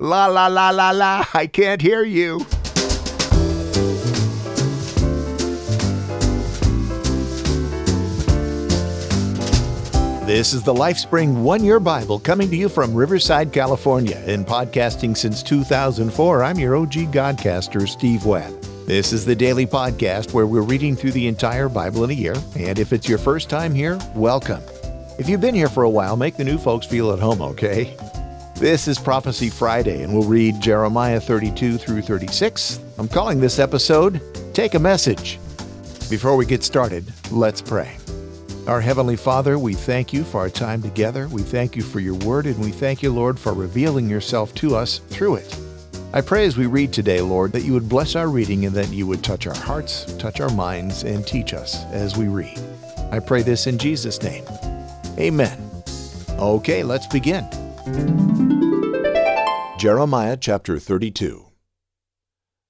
La la la la la, I can't hear you. This is the LifeSpring One Year Bible coming to you from Riverside, California. In podcasting since 2004, I'm your OG Godcaster, Steve Webb. This is the daily podcast where we're reading through the entire Bible in a year. And if it's your first time here, welcome. If you've been here for a while, make the new folks feel at home, okay? This is Prophecy Friday, and we'll read Jeremiah 32 through 36. I'm calling this episode Take a Message. Before we get started, let's pray. Our Heavenly Father, we thank you for our time together. We thank you for your word, and we thank you, Lord, for revealing yourself to us through it. I pray as we read today, Lord, that you would bless our reading and that you would touch our hearts, touch our minds, and teach us as we read. I pray this in Jesus' name. Amen. Okay, let's begin. Jeremiah chapter 32.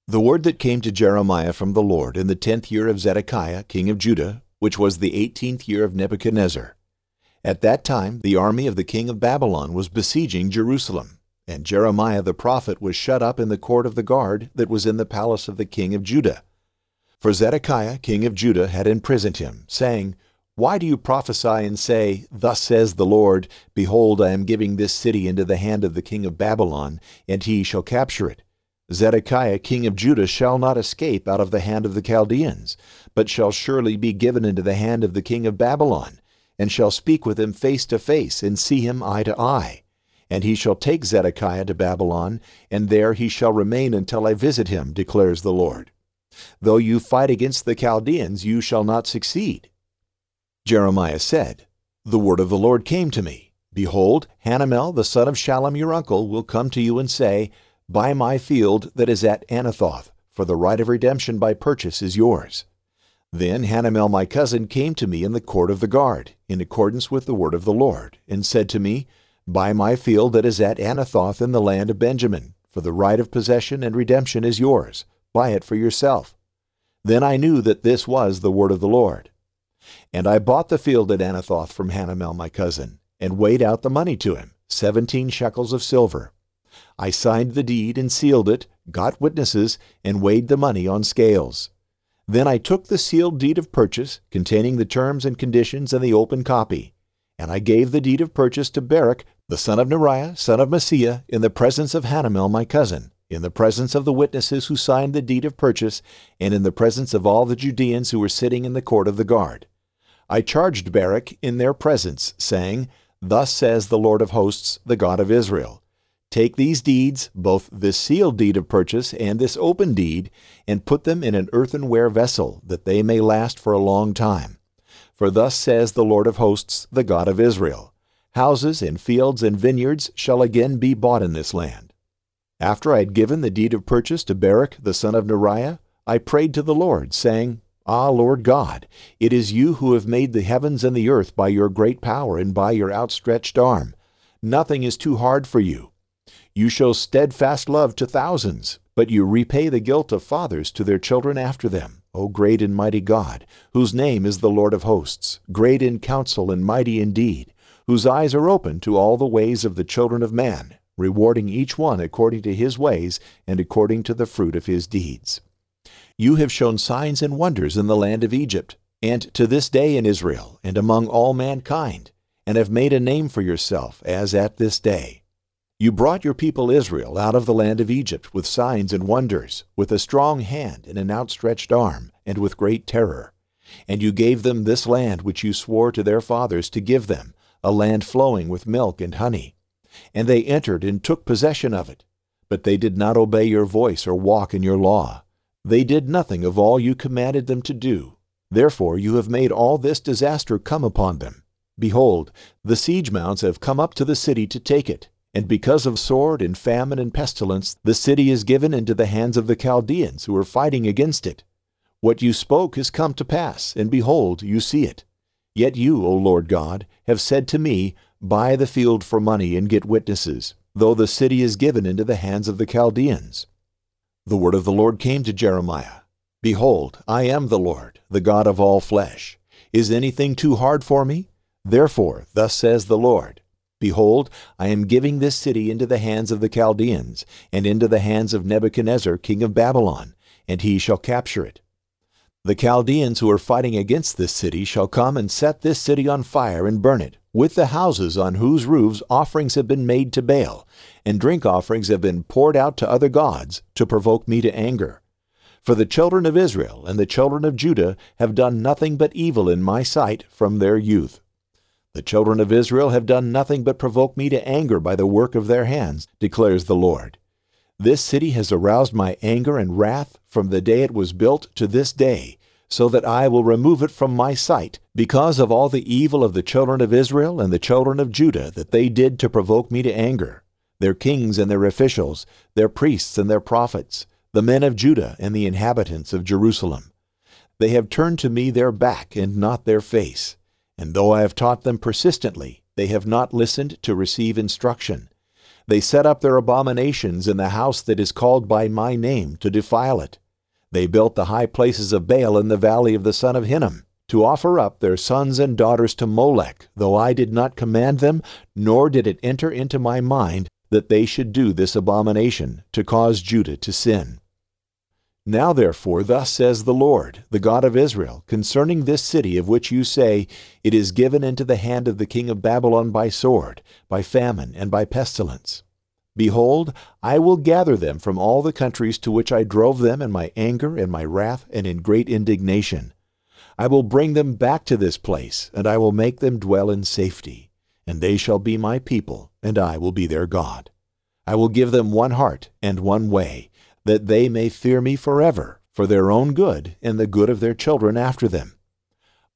The word that came to Jeremiah from the Lord in the tenth year of Zedekiah, king of Judah, which was the eighteenth year of Nebuchadnezzar. At that time, the army of the king of Babylon was besieging Jerusalem, and Jeremiah the prophet was shut up in the court of the guard that was in the palace of the king of Judah. For Zedekiah, king of Judah, had imprisoned him, saying, Why do you prophesy and say, Thus says the Lord, Behold, I am giving this city into the hand of the king of Babylon, and he shall capture it? Zedekiah king of Judah shall not escape out of the hand of the Chaldeans, but shall surely be given into the hand of the king of Babylon, and shall speak with him face to face, and see him eye to eye. And he shall take Zedekiah to Babylon, and there he shall remain until I visit him, declares the Lord. Though you fight against the Chaldeans, you shall not succeed. Jeremiah said, The word of the Lord came to me. Behold, Hanamel the son of Shallum your uncle will come to you and say, Buy my field that is at Anathoth, for the right of redemption by purchase is yours. Then Hanamel my cousin came to me in the court of the guard, in accordance with the word of the Lord, and said to me, Buy my field that is at Anathoth in the land of Benjamin, for the right of possession and redemption is yours. Buy it for yourself. Then I knew that this was the word of the Lord. And I bought the field at Anathoth from Hanamel my cousin, and weighed out the money to him, seventeen shekels of silver. I signed the deed and sealed it, got witnesses, and weighed the money on scales. Then I took the sealed deed of purchase, containing the terms and conditions and the open copy, and I gave the deed of purchase to Baruch, the son of Neriah, son of Mahseiah, in the presence of Hanamel my cousin, in the presence of the witnesses who signed the deed of purchase, and in the presence of all the Judeans who were sitting in the court of the guard. I charged Baruch in their presence, saying, Thus says the Lord of hosts, the God of Israel. Take these deeds, both this sealed deed of purchase and this open deed, and put them in an earthenware vessel, that they may last for a long time. For thus says the Lord of hosts, the God of Israel Houses and fields and vineyards shall again be bought in this land. After I had given the deed of purchase to Baruch the son of Neriah, I prayed to the Lord, saying, Ah, Lord God, it is you who have made the heavens and the earth by your great power and by your outstretched arm. Nothing is too hard for you. You show steadfast love to thousands, but you repay the guilt of fathers to their children after them, O great and mighty God, whose name is the Lord of hosts, great in counsel and mighty in deed, whose eyes are open to all the ways of the children of man, rewarding each one according to his ways and according to the fruit of his deeds. You have shown signs and wonders in the land of Egypt, and to this day in Israel, and among all mankind, and have made a name for yourself, as at this day. You brought your people Israel out of the land of Egypt with signs and wonders, with a strong hand and an outstretched arm, and with great terror. And you gave them this land which you swore to their fathers to give them, a land flowing with milk and honey. And they entered and took possession of it. But they did not obey your voice or walk in your law. They did nothing of all you commanded them to do. Therefore you have made all this disaster come upon them. Behold, the siege mounts have come up to the city to take it and because of sword and famine and pestilence, the city is given into the hands of the Chaldeans who are fighting against it. What you spoke has come to pass, and behold, you see it. Yet you, O Lord God, have said to me, Buy the field for money and get witnesses, though the city is given into the hands of the Chaldeans. The word of the Lord came to Jeremiah Behold, I am the Lord, the God of all flesh. Is anything too hard for me? Therefore, thus says the Lord Behold, I am giving this city into the hands of the Chaldeans, and into the hands of Nebuchadnezzar king of Babylon, and he shall capture it. The Chaldeans who are fighting against this city shall come and set this city on fire and burn it, with the houses on whose roofs offerings have been made to Baal, and drink offerings have been poured out to other gods, to provoke me to anger. For the children of Israel and the children of Judah have done nothing but evil in my sight from their youth. The children of Israel have done nothing but provoke me to anger by the work of their hands, declares the Lord. This city has aroused my anger and wrath from the day it was built to this day, so that I will remove it from my sight, because of all the evil of the children of Israel and the children of Judah that they did to provoke me to anger, their kings and their officials, their priests and their prophets, the men of Judah and the inhabitants of Jerusalem. They have turned to me their back and not their face. And though I have taught them persistently, they have not listened to receive instruction. They set up their abominations in the house that is called by my name to defile it. They built the high places of Baal in the valley of the son of Hinnom, to offer up their sons and daughters to Molech, though I did not command them, nor did it enter into my mind that they should do this abomination, to cause Judah to sin. Now therefore, thus says the Lord, the God of Israel, concerning this city of which you say, It is given into the hand of the king of Babylon by sword, by famine, and by pestilence. Behold, I will gather them from all the countries to which I drove them in my anger and my wrath and in great indignation. I will bring them back to this place, and I will make them dwell in safety. And they shall be my people, and I will be their God. I will give them one heart and one way that they may fear me forever, for their own good and the good of their children after them.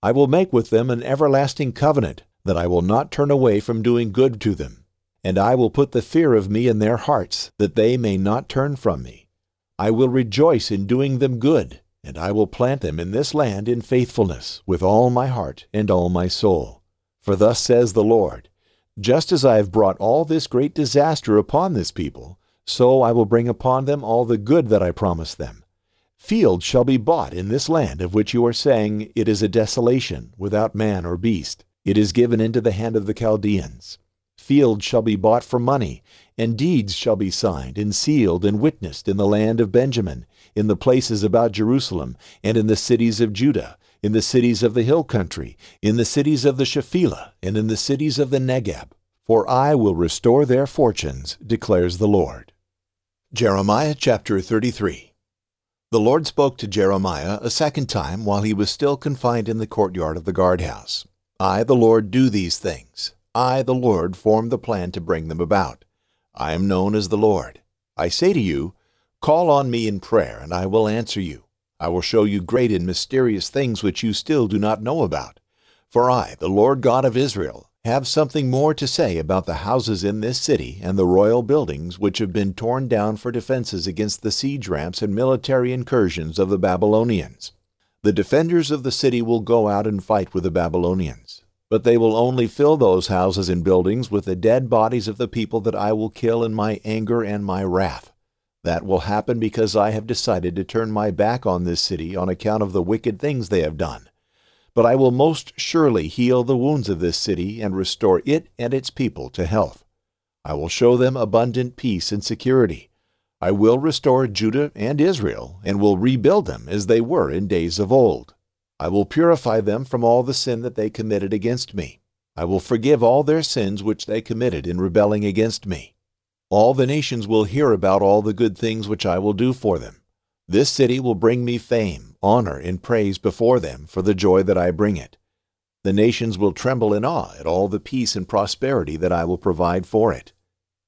I will make with them an everlasting covenant, that I will not turn away from doing good to them. And I will put the fear of me in their hearts, that they may not turn from me. I will rejoice in doing them good, and I will plant them in this land in faithfulness, with all my heart and all my soul. For thus says the Lord, Just as I have brought all this great disaster upon this people, so I will bring upon them all the good that I promised them. Fields shall be bought in this land of which you are saying, It is a desolation, without man or beast. It is given into the hand of the Chaldeans. Fields shall be bought for money, and deeds shall be signed, and sealed, and witnessed in the land of Benjamin, in the places about Jerusalem, and in the cities of Judah, in the cities of the hill country, in the cities of the Shephelah, and in the cities of the Negeb. For I will restore their fortunes, declares the Lord. Jeremiah chapter 33 The Lord spoke to Jeremiah a second time while he was still confined in the courtyard of the guardhouse. I, the Lord, do these things. I, the Lord, form the plan to bring them about. I am known as the Lord. I say to you, Call on me in prayer, and I will answer you. I will show you great and mysterious things which you still do not know about. For I, the Lord God of Israel, have something more to say about the houses in this city and the royal buildings which have been torn down for defenses against the siege ramps and military incursions of the Babylonians. The defenders of the city will go out and fight with the Babylonians, but they will only fill those houses and buildings with the dead bodies of the people that I will kill in my anger and my wrath. That will happen because I have decided to turn my back on this city on account of the wicked things they have done but I will most surely heal the wounds of this city and restore it and its people to health. I will show them abundant peace and security. I will restore Judah and Israel, and will rebuild them as they were in days of old. I will purify them from all the sin that they committed against me. I will forgive all their sins which they committed in rebelling against me. All the nations will hear about all the good things which I will do for them. This city will bring me fame honor, and praise before them for the joy that I bring it. The nations will tremble in awe at all the peace and prosperity that I will provide for it.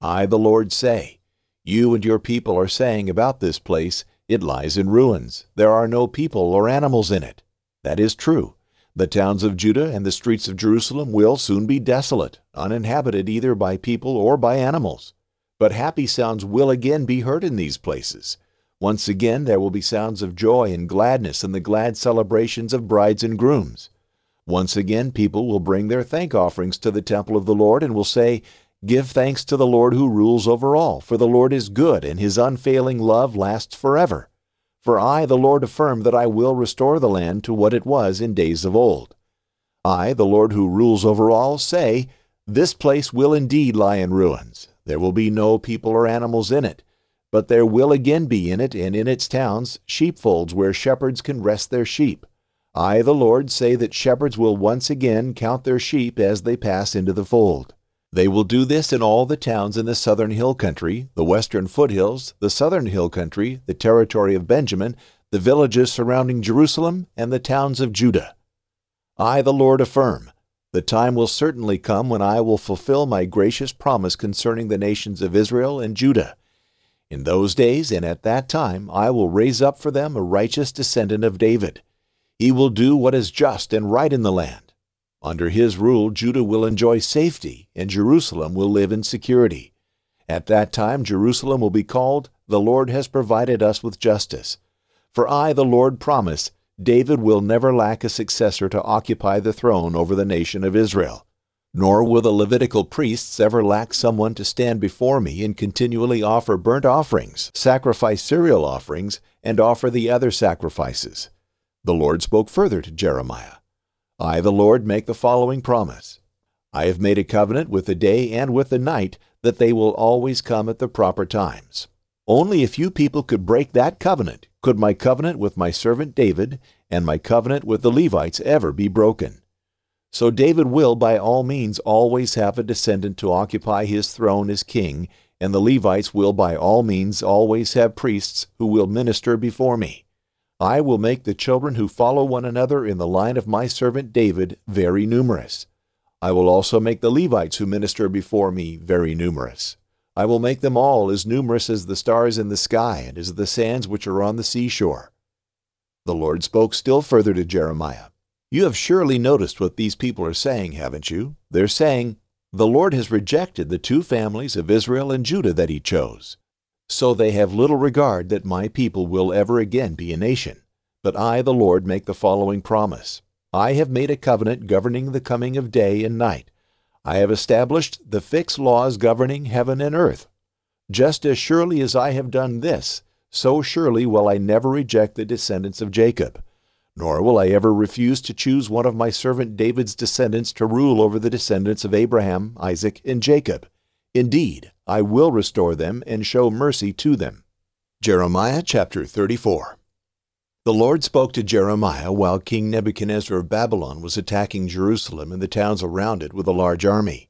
I, the Lord, say, You and your people are saying about this place, It lies in ruins. There are no people or animals in it. That is true. The towns of Judah and the streets of Jerusalem will soon be desolate, uninhabited either by people or by animals. But happy sounds will again be heard in these places. Once again there will be sounds of joy and gladness and the glad celebrations of brides and grooms. Once again people will bring their thank offerings to the temple of the Lord and will say, Give thanks to the Lord who rules over all, for the Lord is good, and his unfailing love lasts forever. For I, the Lord, affirm that I will restore the land to what it was in days of old. I, the Lord who rules over all, say, This place will indeed lie in ruins. There will be no people or animals in it. But there will again be in it and in its towns sheepfolds where shepherds can rest their sheep. I, the Lord, say that shepherds will once again count their sheep as they pass into the fold. They will do this in all the towns in the southern hill country, the western foothills, the southern hill country, the territory of Benjamin, the villages surrounding Jerusalem, and the towns of Judah. I, the Lord, affirm the time will certainly come when I will fulfill my gracious promise concerning the nations of Israel and Judah. In those days and at that time I will raise up for them a righteous descendant of David. He will do what is just and right in the land. Under his rule, Judah will enjoy safety, and Jerusalem will live in security. At that time, Jerusalem will be called, The Lord has provided us with justice. For I, the Lord, promise, David will never lack a successor to occupy the throne over the nation of Israel. Nor will the Levitical priests ever lack someone to stand before me and continually offer burnt offerings, sacrifice cereal offerings, and offer the other sacrifices. The Lord spoke further to Jeremiah I, the Lord, make the following promise I have made a covenant with the day and with the night that they will always come at the proper times. Only if you people could break that covenant could my covenant with my servant David and my covenant with the Levites ever be broken. So David will by all means always have a descendant to occupy his throne as king, and the Levites will by all means always have priests who will minister before me. I will make the children who follow one another in the line of my servant David very numerous. I will also make the Levites who minister before me very numerous. I will make them all as numerous as the stars in the sky and as the sands which are on the seashore. The Lord spoke still further to Jeremiah. You have surely noticed what these people are saying, haven't you? They're saying, The Lord has rejected the two families of Israel and Judah that he chose. So they have little regard that my people will ever again be a nation. But I, the Lord, make the following promise I have made a covenant governing the coming of day and night I have established the fixed laws governing heaven and earth. Just as surely as I have done this, so surely will I never reject the descendants of Jacob, nor will I ever refuse to choose one of my servant David's descendants to rule over the descendants of Abraham, Isaac, and Jacob. Indeed, I will restore them and show mercy to them. Jeremiah chapter 34. The Lord spoke to Jeremiah while King Nebuchadnezzar of Babylon was attacking Jerusalem and the towns around it with a large army.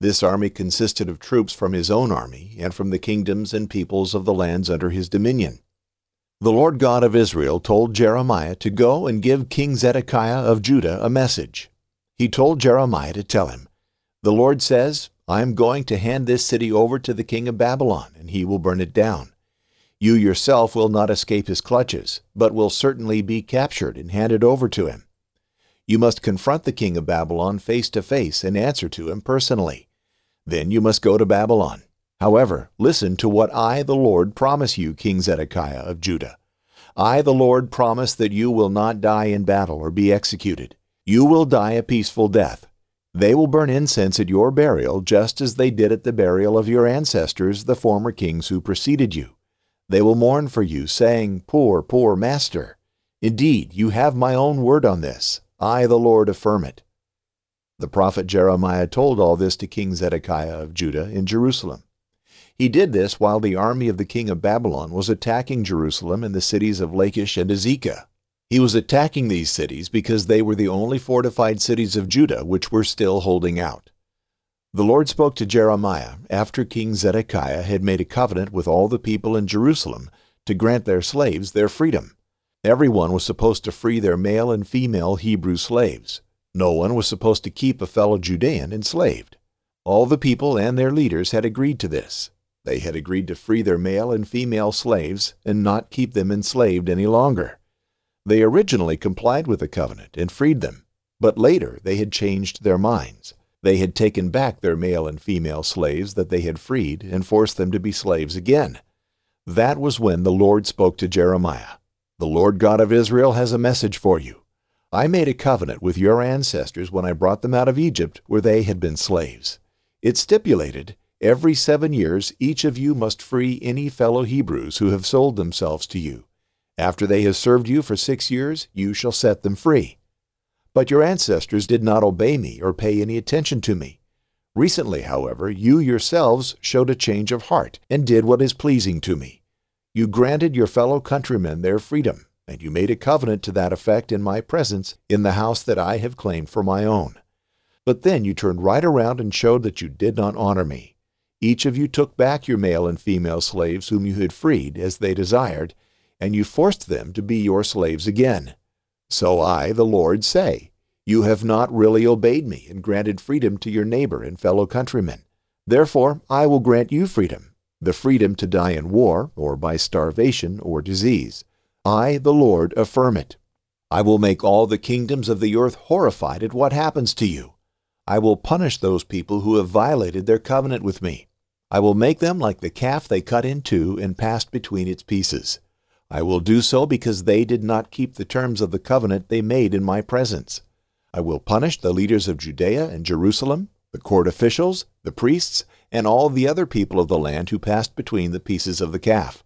This army consisted of troops from his own army and from the kingdoms and peoples of the lands under his dominion. The Lord God of Israel told Jeremiah to go and give King Zedekiah of Judah a message. He told Jeremiah to tell him, The Lord says, I am going to hand this city over to the king of Babylon, and he will burn it down. You yourself will not escape his clutches, but will certainly be captured and handed over to him. You must confront the king of Babylon face to face and answer to him personally. Then you must go to Babylon. However, listen to what I, the Lord, promise you, King Zedekiah of Judah. I, the Lord, promise that you will not die in battle or be executed. You will die a peaceful death. They will burn incense at your burial just as they did at the burial of your ancestors, the former kings who preceded you. They will mourn for you, saying, Poor, poor master. Indeed, you have my own word on this. I, the Lord, affirm it. The prophet Jeremiah told all this to King Zedekiah of Judah in Jerusalem. He did this while the army of the king of Babylon was attacking Jerusalem and the cities of Lachish and Azekah. He was attacking these cities because they were the only fortified cities of Judah which were still holding out. The Lord spoke to Jeremiah after King Zedekiah had made a covenant with all the people in Jerusalem to grant their slaves their freedom. Everyone was supposed to free their male and female Hebrew slaves. No one was supposed to keep a fellow Judean enslaved. All the people and their leaders had agreed to this. They had agreed to free their male and female slaves and not keep them enslaved any longer. They originally complied with the covenant and freed them, but later they had changed their minds. They had taken back their male and female slaves that they had freed and forced them to be slaves again. That was when the Lord spoke to Jeremiah. The Lord God of Israel has a message for you. I made a covenant with your ancestors when I brought them out of Egypt, where they had been slaves. It stipulated, every seven years each of you must free any fellow Hebrews who have sold themselves to you. After they have served you for six years, you shall set them free. But your ancestors did not obey me or pay any attention to me. Recently, however, you yourselves showed a change of heart and did what is pleasing to me. You granted your fellow countrymen their freedom, and you made a covenant to that effect in my presence in the house that I have claimed for my own. But then you turned right around and showed that you did not honor me. Each of you took back your male and female slaves whom you had freed, as they desired, and you forced them to be your slaves again. So I, the Lord, say, You have not really obeyed me and granted freedom to your neighbor and fellow countrymen. Therefore I will grant you freedom, the freedom to die in war, or by starvation or disease. I, the Lord, affirm it. I will make all the kingdoms of the earth horrified at what happens to you. I will punish those people who have violated their covenant with me. I will make them like the calf they cut in two and passed between its pieces. I will do so because they did not keep the terms of the covenant they made in my presence. I will punish the leaders of Judea and Jerusalem, the court officials, the priests, and all the other people of the land who passed between the pieces of the calf.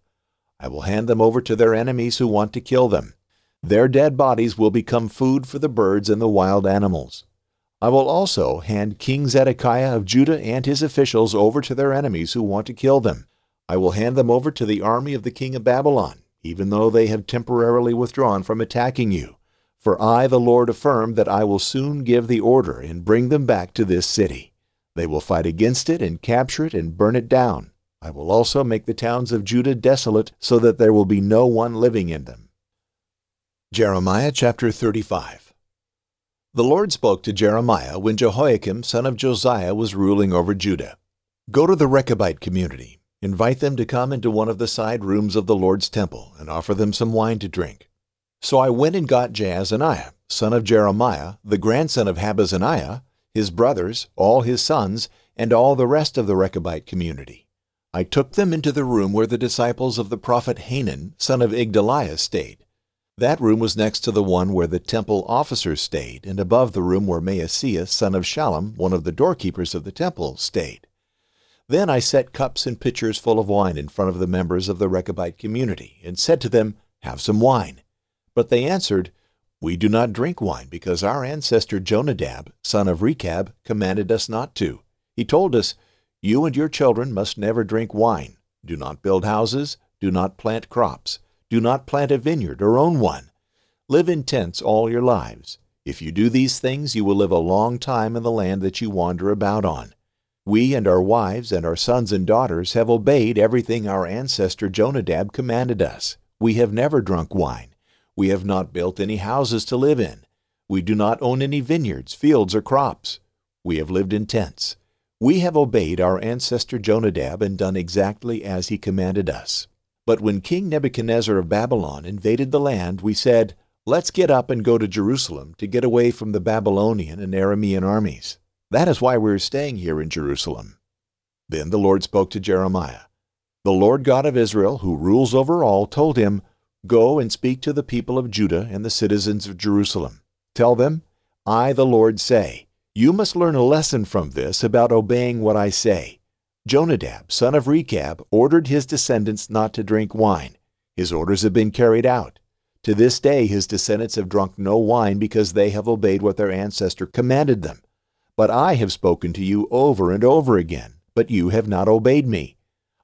I will hand them over to their enemies who want to kill them. Their dead bodies will become food for the birds and the wild animals. I will also hand King Zedekiah of Judah and his officials over to their enemies who want to kill them. I will hand them over to the army of the king of Babylon, even though they have temporarily withdrawn from attacking you. For I, the Lord, affirm that I will soon give the order and bring them back to this city. They will fight against it and capture it and burn it down. I will also make the towns of Judah desolate, so that there will be no one living in them. Jeremiah chapter 35 the Lord spoke to Jeremiah when Jehoiakim son of Josiah was ruling over Judah. Go to the Rechabite community, invite them to come into one of the side rooms of the Lord's temple, and offer them some wine to drink. So I went and got Jaazaniah, son of Jeremiah, the grandson of Habazziniah, his brothers, all his sons, and all the rest of the Rechabite community. I took them into the room where the disciples of the prophet Hanan, son of Igdaliah, stayed. That room was next to the one where the temple officers stayed, and above the room where Maaseiah, son of Shallum, one of the doorkeepers of the temple, stayed. Then I set cups and pitchers full of wine in front of the members of the Rechabite community, and said to them, Have some wine. But they answered, We do not drink wine, because our ancestor Jonadab, son of Rechab, commanded us not to. He told us, You and your children must never drink wine. Do not build houses, do not plant crops. Do not plant a vineyard or own one. Live in tents all your lives. If you do these things, you will live a long time in the land that you wander about on. We and our wives and our sons and daughters have obeyed everything our ancestor Jonadab commanded us. We have never drunk wine. We have not built any houses to live in. We do not own any vineyards, fields, or crops. We have lived in tents. We have obeyed our ancestor Jonadab and done exactly as he commanded us. But when King Nebuchadnezzar of Babylon invaded the land, we said, Let's get up and go to Jerusalem to get away from the Babylonian and Aramean armies. That is why we are staying here in Jerusalem. Then the Lord spoke to Jeremiah. The Lord God of Israel, who rules over all, told him, Go and speak to the people of Judah and the citizens of Jerusalem. Tell them, I, the Lord, say, You must learn a lesson from this about obeying what I say. Jonadab, son of Rechab, ordered his descendants not to drink wine. His orders have been carried out. To this day his descendants have drunk no wine because they have obeyed what their ancestor commanded them. But I have spoken to you over and over again, but you have not obeyed me.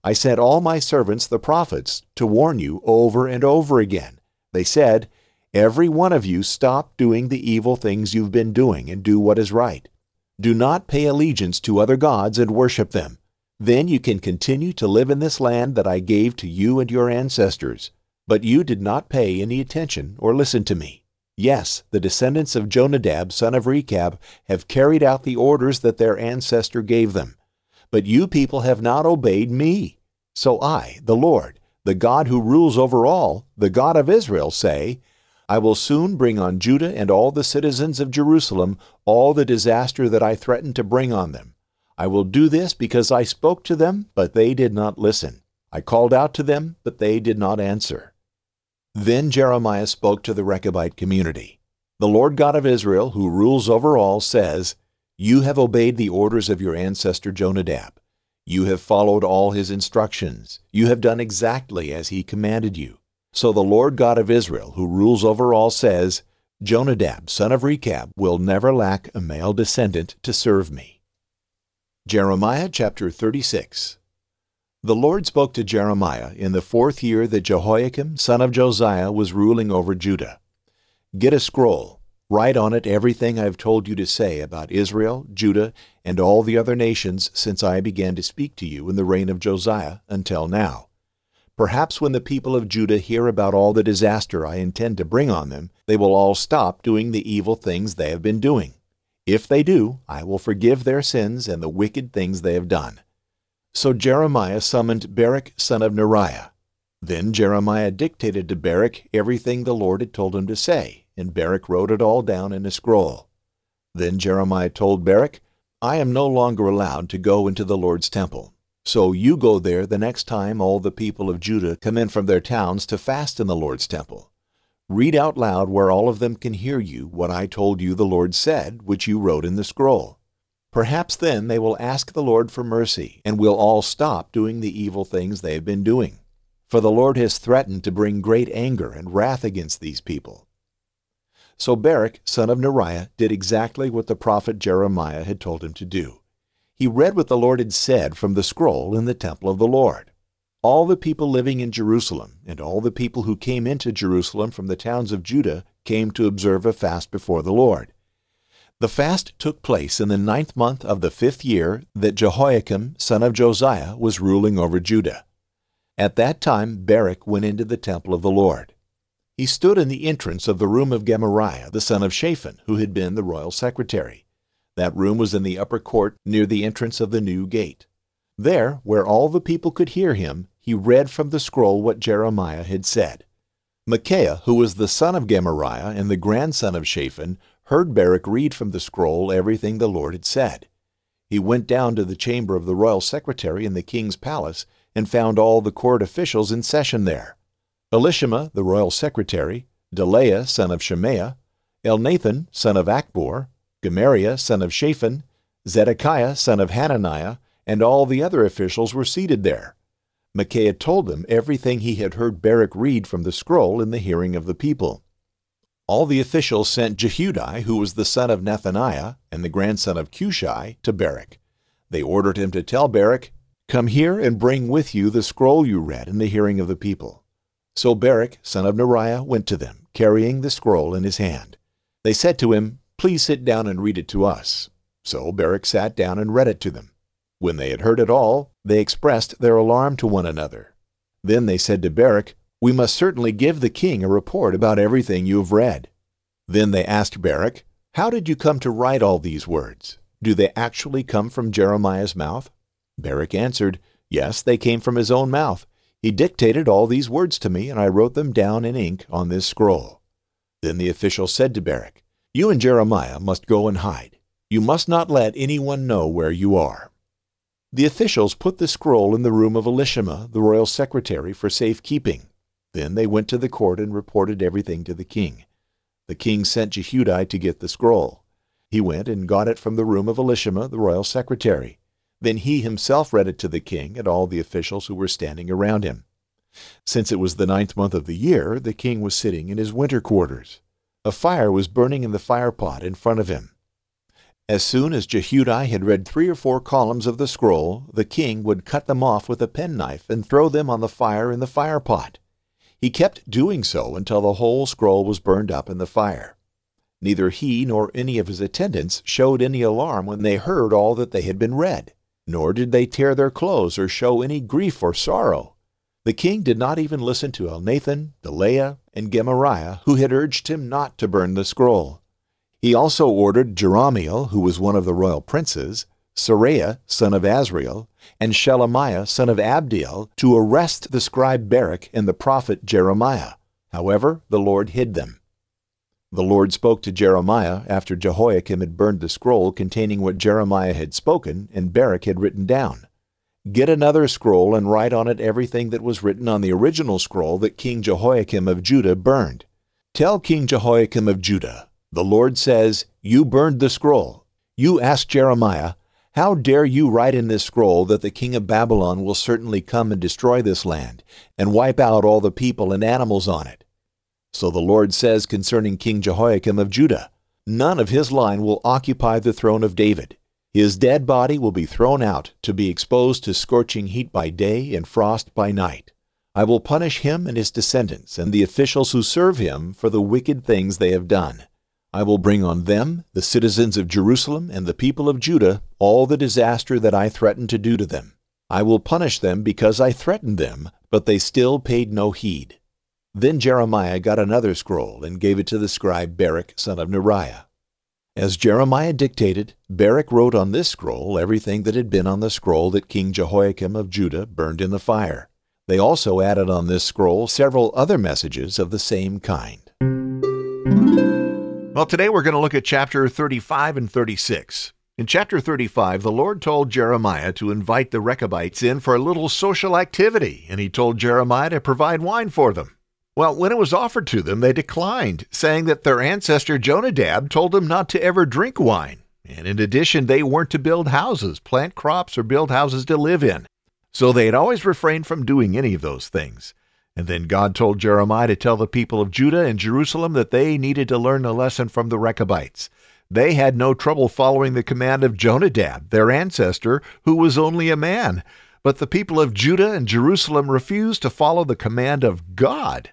I sent all my servants, the prophets, to warn you over and over again. They said, Every one of you stop doing the evil things you've been doing and do what is right. Do not pay allegiance to other gods and worship them. Then you can continue to live in this land that I gave to you and your ancestors. But you did not pay any attention or listen to me. Yes, the descendants of Jonadab, son of Rechab, have carried out the orders that their ancestor gave them. But you people have not obeyed me. So I, the Lord, the God who rules over all, the God of Israel, say, I will soon bring on Judah and all the citizens of Jerusalem all the disaster that I threatened to bring on them. I will do this because I spoke to them, but they did not listen. I called out to them, but they did not answer. Then Jeremiah spoke to the Rechabite community. The Lord God of Israel, who rules over all, says, You have obeyed the orders of your ancestor Jonadab. You have followed all his instructions. You have done exactly as he commanded you. So the Lord God of Israel, who rules over all, says, Jonadab, son of Rechab, will never lack a male descendant to serve me. Jeremiah chapter 36 The Lord spoke to Jeremiah in the fourth year that Jehoiakim son of Josiah was ruling over Judah. Get a scroll, write on it everything I have told you to say about Israel, Judah, and all the other nations since I began to speak to you in the reign of Josiah until now. Perhaps when the people of Judah hear about all the disaster I intend to bring on them, they will all stop doing the evil things they have been doing. If they do, I will forgive their sins and the wicked things they have done. So Jeremiah summoned Baruch son of Neriah. Then Jeremiah dictated to Baruch everything the Lord had told him to say, and Baruch wrote it all down in a scroll. Then Jeremiah told Baruch, I am no longer allowed to go into the Lord's temple. So you go there the next time all the people of Judah come in from their towns to fast in the Lord's temple. Read out loud where all of them can hear you what I told you the Lord said, which you wrote in the scroll. Perhaps then they will ask the Lord for mercy, and will all stop doing the evil things they have been doing. For the Lord has threatened to bring great anger and wrath against these people. So Baruch, son of Neriah, did exactly what the prophet Jeremiah had told him to do. He read what the Lord had said from the scroll in the temple of the Lord all the people living in Jerusalem and all the people who came into Jerusalem from the towns of Judah came to observe a fast before the Lord. The fast took place in the ninth month of the fifth year that Jehoiakim, son of Josiah, was ruling over Judah. At that time Baruch went into the temple of the Lord. He stood in the entrance of the room of Gemariah, the son of Shaphan, who had been the royal secretary. That room was in the upper court near the entrance of the new gate. There, where all the people could hear him, he read from the scroll what Jeremiah had said. Micaiah, who was the son of Gemariah and the grandson of Shaphan, heard Baruch read from the scroll everything the Lord had said. He went down to the chamber of the royal secretary in the king's palace and found all the court officials in session there. Elishama, the royal secretary, Delaiah, son of Shemaiah, Elnathan, son of Achbor, Gemariah, son of Shaphan, Zedekiah, son of Hananiah, and all the other officials were seated there. Micaiah told them everything he had heard Baruch read from the scroll in the hearing of the people. All the officials sent Jehudi, who was the son of Nethaniah and the grandson of Cushi, to Baruch. They ordered him to tell Baruch, Come here and bring with you the scroll you read in the hearing of the people. So Baruch, son of Neriah, went to them, carrying the scroll in his hand. They said to him, Please sit down and read it to us. So Baruch sat down and read it to them. When they had heard it all, they expressed their alarm to one another. Then they said to Baruch, We must certainly give the king a report about everything you have read. Then they asked Baruch, How did you come to write all these words? Do they actually come from Jeremiah's mouth? Baruch answered, Yes, they came from his own mouth. He dictated all these words to me, and I wrote them down in ink on this scroll. Then the official said to Baruch, You and Jeremiah must go and hide. You must not let anyone know where you are. The officials put the scroll in the room of Elishama, the royal secretary, for safekeeping. Then they went to the court and reported everything to the king. The king sent Jehudi to get the scroll. He went and got it from the room of Elishama, the royal secretary. Then he himself read it to the king and all the officials who were standing around him. Since it was the ninth month of the year, the king was sitting in his winter quarters. A fire was burning in the firepot in front of him. As soon as Jehudi had read three or four columns of the scroll, the king would cut them off with a penknife and throw them on the fire in the firepot. He kept doing so until the whole scroll was burned up in the fire. Neither he nor any of his attendants showed any alarm when they heard all that they had been read, nor did they tear their clothes or show any grief or sorrow. The king did not even listen to Elnathan, Delaiah, and Gemariah, who had urged him not to burn the scroll. He also ordered Jerahmeel, who was one of the royal princes, Seraiah, son of Azriel, and Shelemiah, son of Abdiel, to arrest the scribe Barak and the prophet Jeremiah. However, the Lord hid them. The Lord spoke to Jeremiah after Jehoiakim had burned the scroll containing what Jeremiah had spoken and Barak had written down. Get another scroll and write on it everything that was written on the original scroll that King Jehoiakim of Judah burned. Tell King Jehoiakim of Judah, the Lord says, You burned the scroll. You ask Jeremiah, How dare you write in this scroll that the king of Babylon will certainly come and destroy this land, and wipe out all the people and animals on it? So the Lord says concerning King Jehoiakim of Judah, None of his line will occupy the throne of David. His dead body will be thrown out to be exposed to scorching heat by day and frost by night. I will punish him and his descendants and the officials who serve him for the wicked things they have done. I will bring on them, the citizens of Jerusalem and the people of Judah, all the disaster that I threatened to do to them. I will punish them because I threatened them, but they still paid no heed. Then Jeremiah got another scroll and gave it to the scribe Baruch son of Neriah. As Jeremiah dictated, Baruch wrote on this scroll everything that had been on the scroll that King Jehoiakim of Judah burned in the fire. They also added on this scroll several other messages of the same kind. Well, today we're going to look at chapter 35 and 36. In chapter 35, the Lord told Jeremiah to invite the Rechabites in for a little social activity, and he told Jeremiah to provide wine for them. Well, when it was offered to them, they declined, saying that their ancestor Jonadab told them not to ever drink wine. And in addition, they weren't to build houses, plant crops, or build houses to live in. So they had always refrained from doing any of those things. And then God told Jeremiah to tell the people of Judah and Jerusalem that they needed to learn a lesson from the Rechabites. They had no trouble following the command of Jonadab, their ancestor, who was only a man. But the people of Judah and Jerusalem refused to follow the command of God.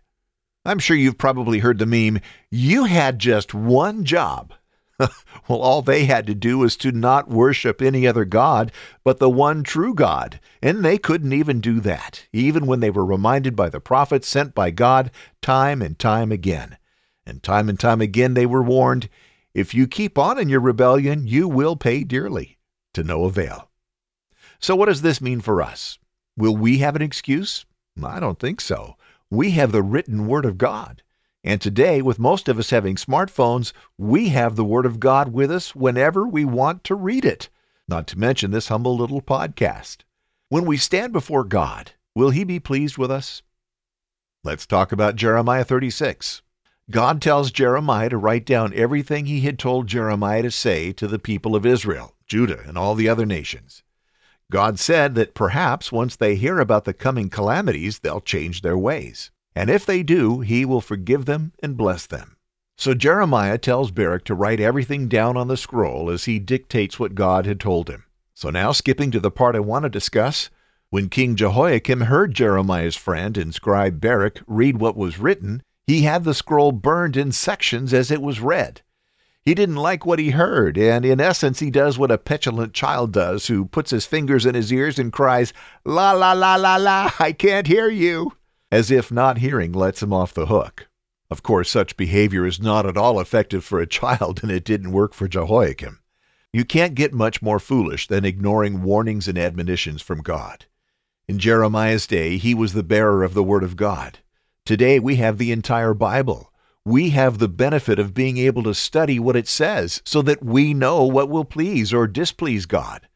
I'm sure you've probably heard the meme, you had just one job. well, all they had to do was to not worship any other God but the one true God, and they couldn't even do that, even when they were reminded by the prophets sent by God time and time again. And time and time again they were warned if you keep on in your rebellion, you will pay dearly, to no avail. So, what does this mean for us? Will we have an excuse? I don't think so we have the written Word of God. And today, with most of us having smartphones, we have the Word of God with us whenever we want to read it, not to mention this humble little podcast. When we stand before God, will He be pleased with us? Let's talk about Jeremiah 36. God tells Jeremiah to write down everything he had told Jeremiah to say to the people of Israel, Judah, and all the other nations. God said that perhaps once they hear about the coming calamities, they'll change their ways. And if they do, he will forgive them and bless them. So Jeremiah tells Baruch to write everything down on the scroll as he dictates what God had told him. So now, skipping to the part I want to discuss, when King Jehoiakim heard Jeremiah's friend and scribe Baruch read what was written, he had the scroll burned in sections as it was read. He didn't like what he heard, and in essence, he does what a petulant child does who puts his fingers in his ears and cries, La la la la la, I can't hear you, as if not hearing lets him off the hook. Of course, such behavior is not at all effective for a child, and it didn't work for Jehoiakim. You can't get much more foolish than ignoring warnings and admonitions from God. In Jeremiah's day, he was the bearer of the Word of God. Today, we have the entire Bible we have the benefit of being able to study what it says so that we know what will please or displease God.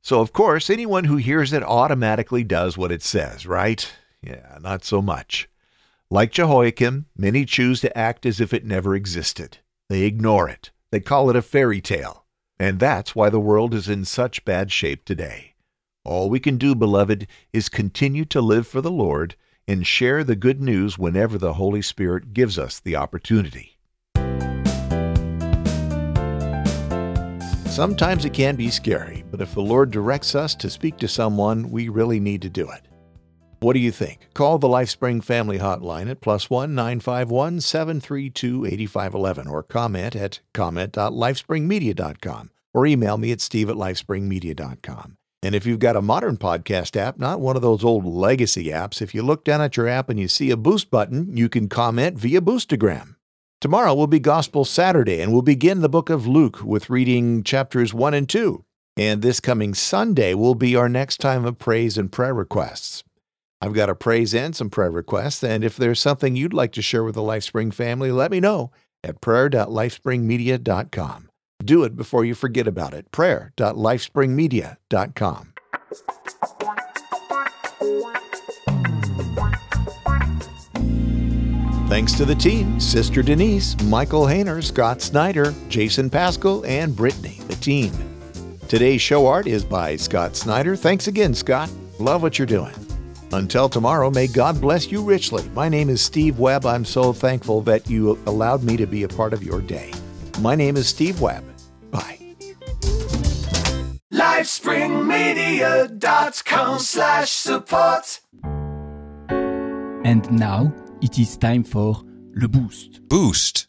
So, of course, anyone who hears it automatically does what it says, right? Yeah, not so much. Like Jehoiakim, many choose to act as if it never existed. They ignore it. They call it a fairy tale. And that's why the world is in such bad shape today. All we can do, beloved, is continue to live for the Lord and share the good news whenever the Holy Spirit gives us the opportunity. Sometimes it can be scary, but if the Lord directs us to speak to someone, we really need to do it. What do you think? Call the LifeSpring Family Hotline at plus one nine five one seven three two eighty five eleven or comment at comment.lifespringmedia.com or email me at steve at lifespringmedia.com. And if you've got a modern podcast app, not one of those old legacy apps, if you look down at your app and you see a boost button, you can comment via Boostagram. Tomorrow will be Gospel Saturday, and we'll begin the book of Luke with reading chapters 1 and 2. And this coming Sunday will be our next time of praise and prayer requests. I've got a praise and some prayer requests, and if there's something you'd like to share with the LifeSpring family, let me know at prayer.lifespringmedia.com. Do it before you forget about it. Prayer.lifespringmedia.com. Thanks to the team Sister Denise, Michael Hayner, Scott Snyder, Jason Pascal, and Brittany, the team. Today's show art is by Scott Snyder. Thanks again, Scott. Love what you're doing. Until tomorrow, may God bless you richly. My name is Steve Webb. I'm so thankful that you allowed me to be a part of your day. My name is Steve Webb. Bye. thingmedia.com slash support. And now it is time for Le Boost. Boost.